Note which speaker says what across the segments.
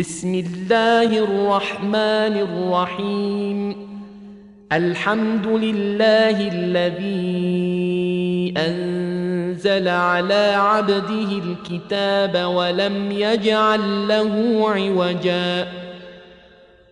Speaker 1: بسم الله الرحمن الرحيم. الحمد لله الذي أنزل على عبده الكتاب ولم يجعل له عوجا.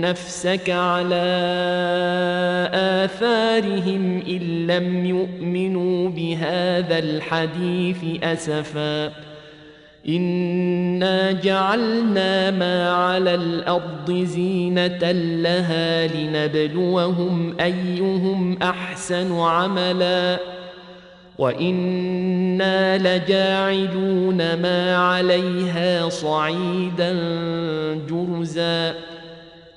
Speaker 1: نفسك على آثارهم إن لم يؤمنوا بهذا الحديث أسفا. إنا جعلنا ما على الأرض زينة لها لنبلوهم أيهم أحسن عملاً. وإنا لجاعلون ما عليها صعيدا جرزا.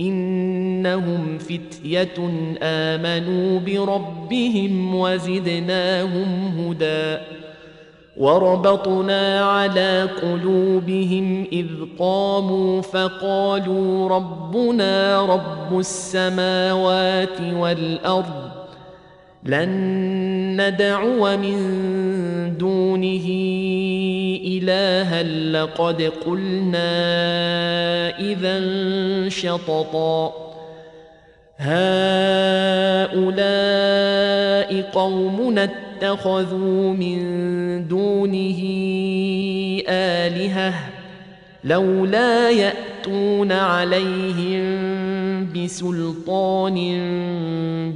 Speaker 1: إنهم فتية آمنوا بربهم وزدناهم هدى وربطنا على قلوبهم إذ قاموا فقالوا ربنا رب السماوات والأرض لن ندعو من دونه إلها لقد قلنا إذا شططا. هؤلاء قومنا اتخذوا من دونه آلهة لولا يأتون عليهم بسلطان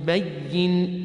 Speaker 1: بين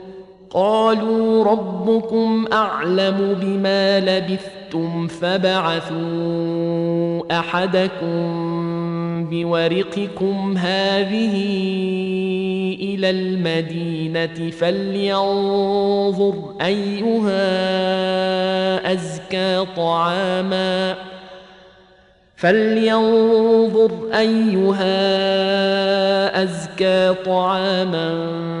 Speaker 1: قالوا ربكم أعلم بما لبثتم فبعثوا أحدكم بورقكم هذه إلى المدينة فلينظر أيها أزكى طعاما فلينظر أيها أزكى طعاما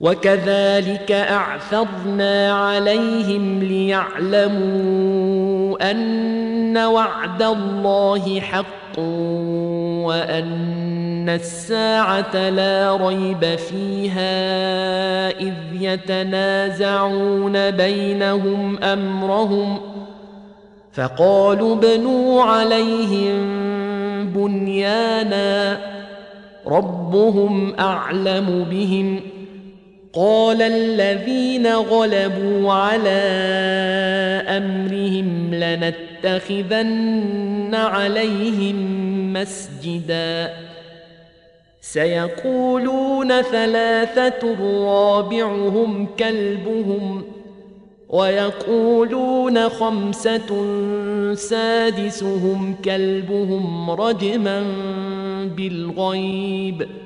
Speaker 1: وكذلك أعثرنا عليهم ليعلموا أن وعد الله حق وأن الساعة لا ريب فيها إذ يتنازعون بينهم أمرهم فقالوا ابنوا عليهم بنيانا ربهم أعلم بهم قال الذين غلبوا على أمرهم لنتخذن عليهم مسجدا. سيقولون ثلاثة رابعهم كلبهم ويقولون خمسة سادسهم كلبهم رجما بالغيب.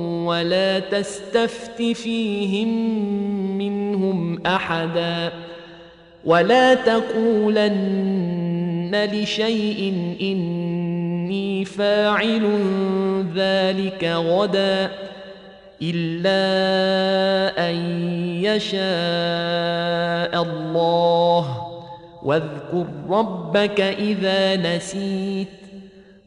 Speaker 1: ولا تستفت فيهم منهم أحدا ولا تقولن لشيء إني فاعل ذلك غدا إلا أن يشاء الله. واذكر ربك إذا نسيت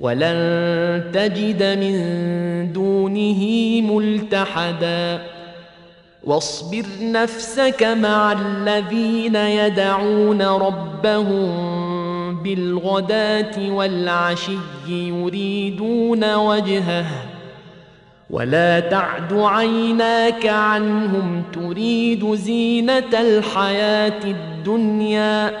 Speaker 1: ولن تجد من دونه ملتحدا. واصبر نفسك مع الذين يدعون ربهم بالغداة والعشي يريدون وجهه. ولا تعد عيناك عنهم تريد زينة الحياة الدنيا.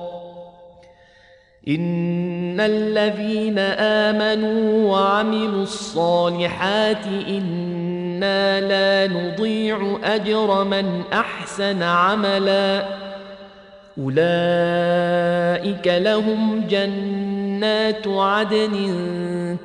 Speaker 1: ان الذين امنوا وعملوا الصالحات أنا لا نضيع اجر من احسن عملا اولئك لهم جنات عدن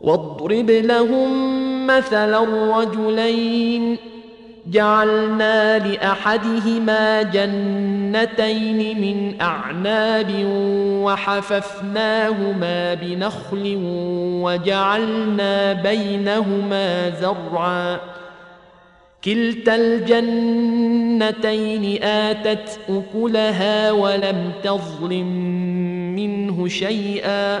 Speaker 1: واضرب لهم مثلا الرجلين. جعلنا لأحدهما جنتين من أعناب وحففناهما بنخل وجعلنا بينهما زرعا. كلتا الجنتين آتت أكلها ولم تظلم منه شيئا.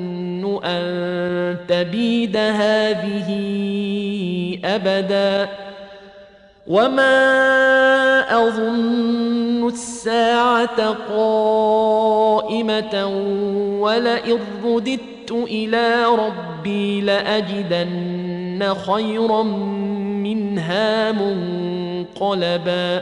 Speaker 1: أن تبيد هذه أبدا وما أظن الساعة قائمة ولئن رددت إلى ربي لأجدن خيرا منها منقلبا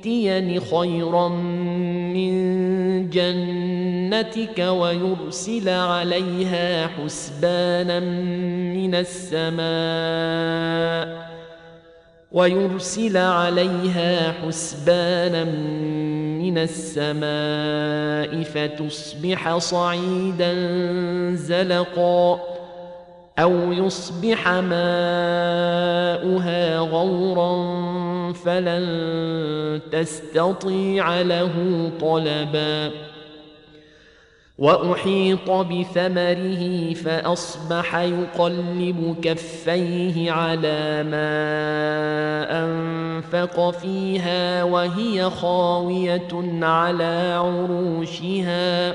Speaker 1: يؤتيني خيرا من جنتك ويرسل عليها حسبانا من السماء ويرسل عليها حسبانا من السماء فتصبح صعيدا زلقا أو يصبح ماؤها غورا فلن تستطيع له طلبا. وأحيط بثمره فأصبح يقلب كفيه على ما أنفق فيها وهي خاوية على عروشها.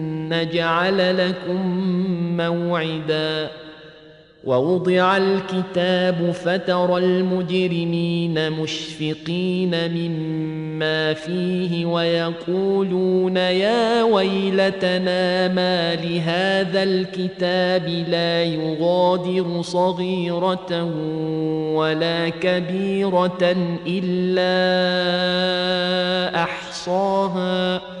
Speaker 1: نجعل لكم موعدا. ووضع الكتاب فترى المجرمين مشفقين مما فيه ويقولون يا ويلتنا ما لهذا الكتاب لا يغادر صغيرة ولا كبيرة إلا أحصاها.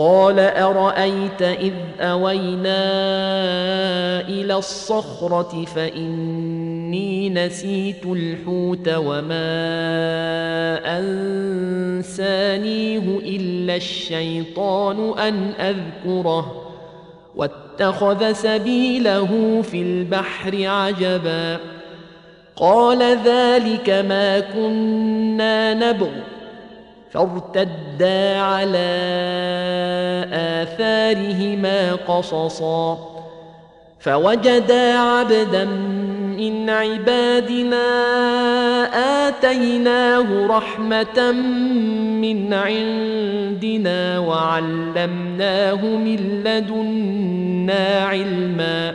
Speaker 1: قال أرأيت إذ أوينا إلى الصخرة فإني نسيت الحوت وما أنسانيه إلا الشيطان أن أذكره واتخذ سبيله في البحر عجبا قال ذلك ما كنا نبغ فارتدا على آثارهما قصصا. فوجدا عبدا من عبادنا آتيناه رحمة من عندنا وعلمناه من لدنا علما.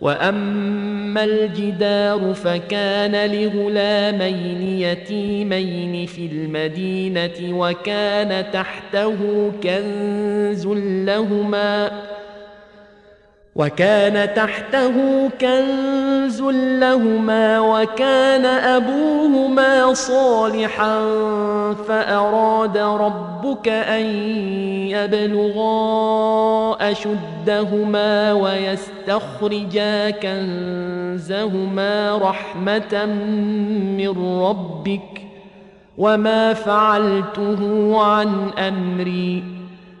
Speaker 1: واما الجدار فكان لغلامين يتيمين في المدينة وكان تحته كنز لهما وكان تحته كنز لهما وكان أبوهما صالحا فأراد ربك أن يبلغا أشدهما ويستخرجا كنزهما رحمة من ربك وما فعلته عن أمري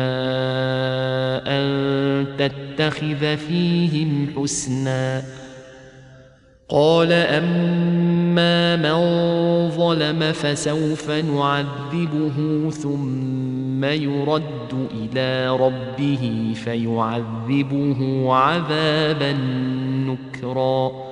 Speaker 1: أن تتخذ فيهم حسنا قال أما من ظلم فسوف نعذبه ثم يرد إلى ربه فيعذبه عذابا نكرا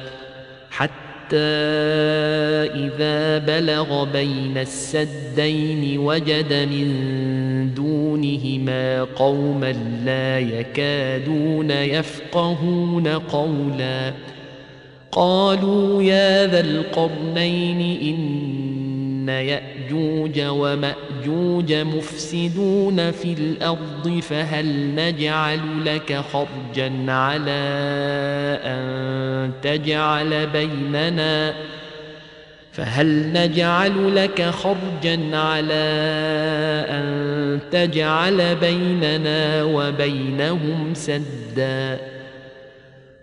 Speaker 1: إذا بلغ بين السدين وجد من دونهما قوما لا يكادون يفقهون قولا قالوا يا ذا القرنين إن يأجوج ومأجوج مفسدون في الأرض فهل نجعل لك خرجا على أن تجعل بيننا فهل نجعل لك خرجا على أن تجعل بيننا وبينهم سدا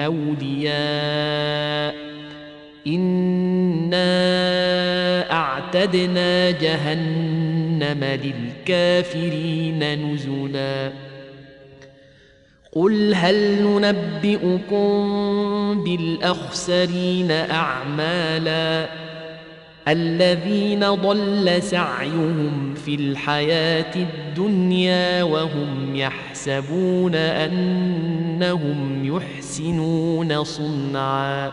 Speaker 1: اولياء إنا أعتدنا جهنم للكافرين نزلا. قل هل ننبئكم بالأخسرين أعمالا؟ الذين ضل سعيهم في الحياة الدنيا وهم يحسبون أنهم يحسنون صنعا.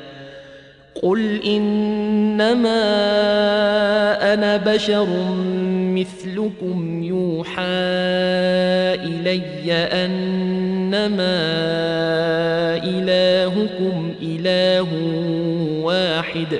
Speaker 1: قل انما أنا بشر مثلكم يوحى الي انما الهكم اله واحد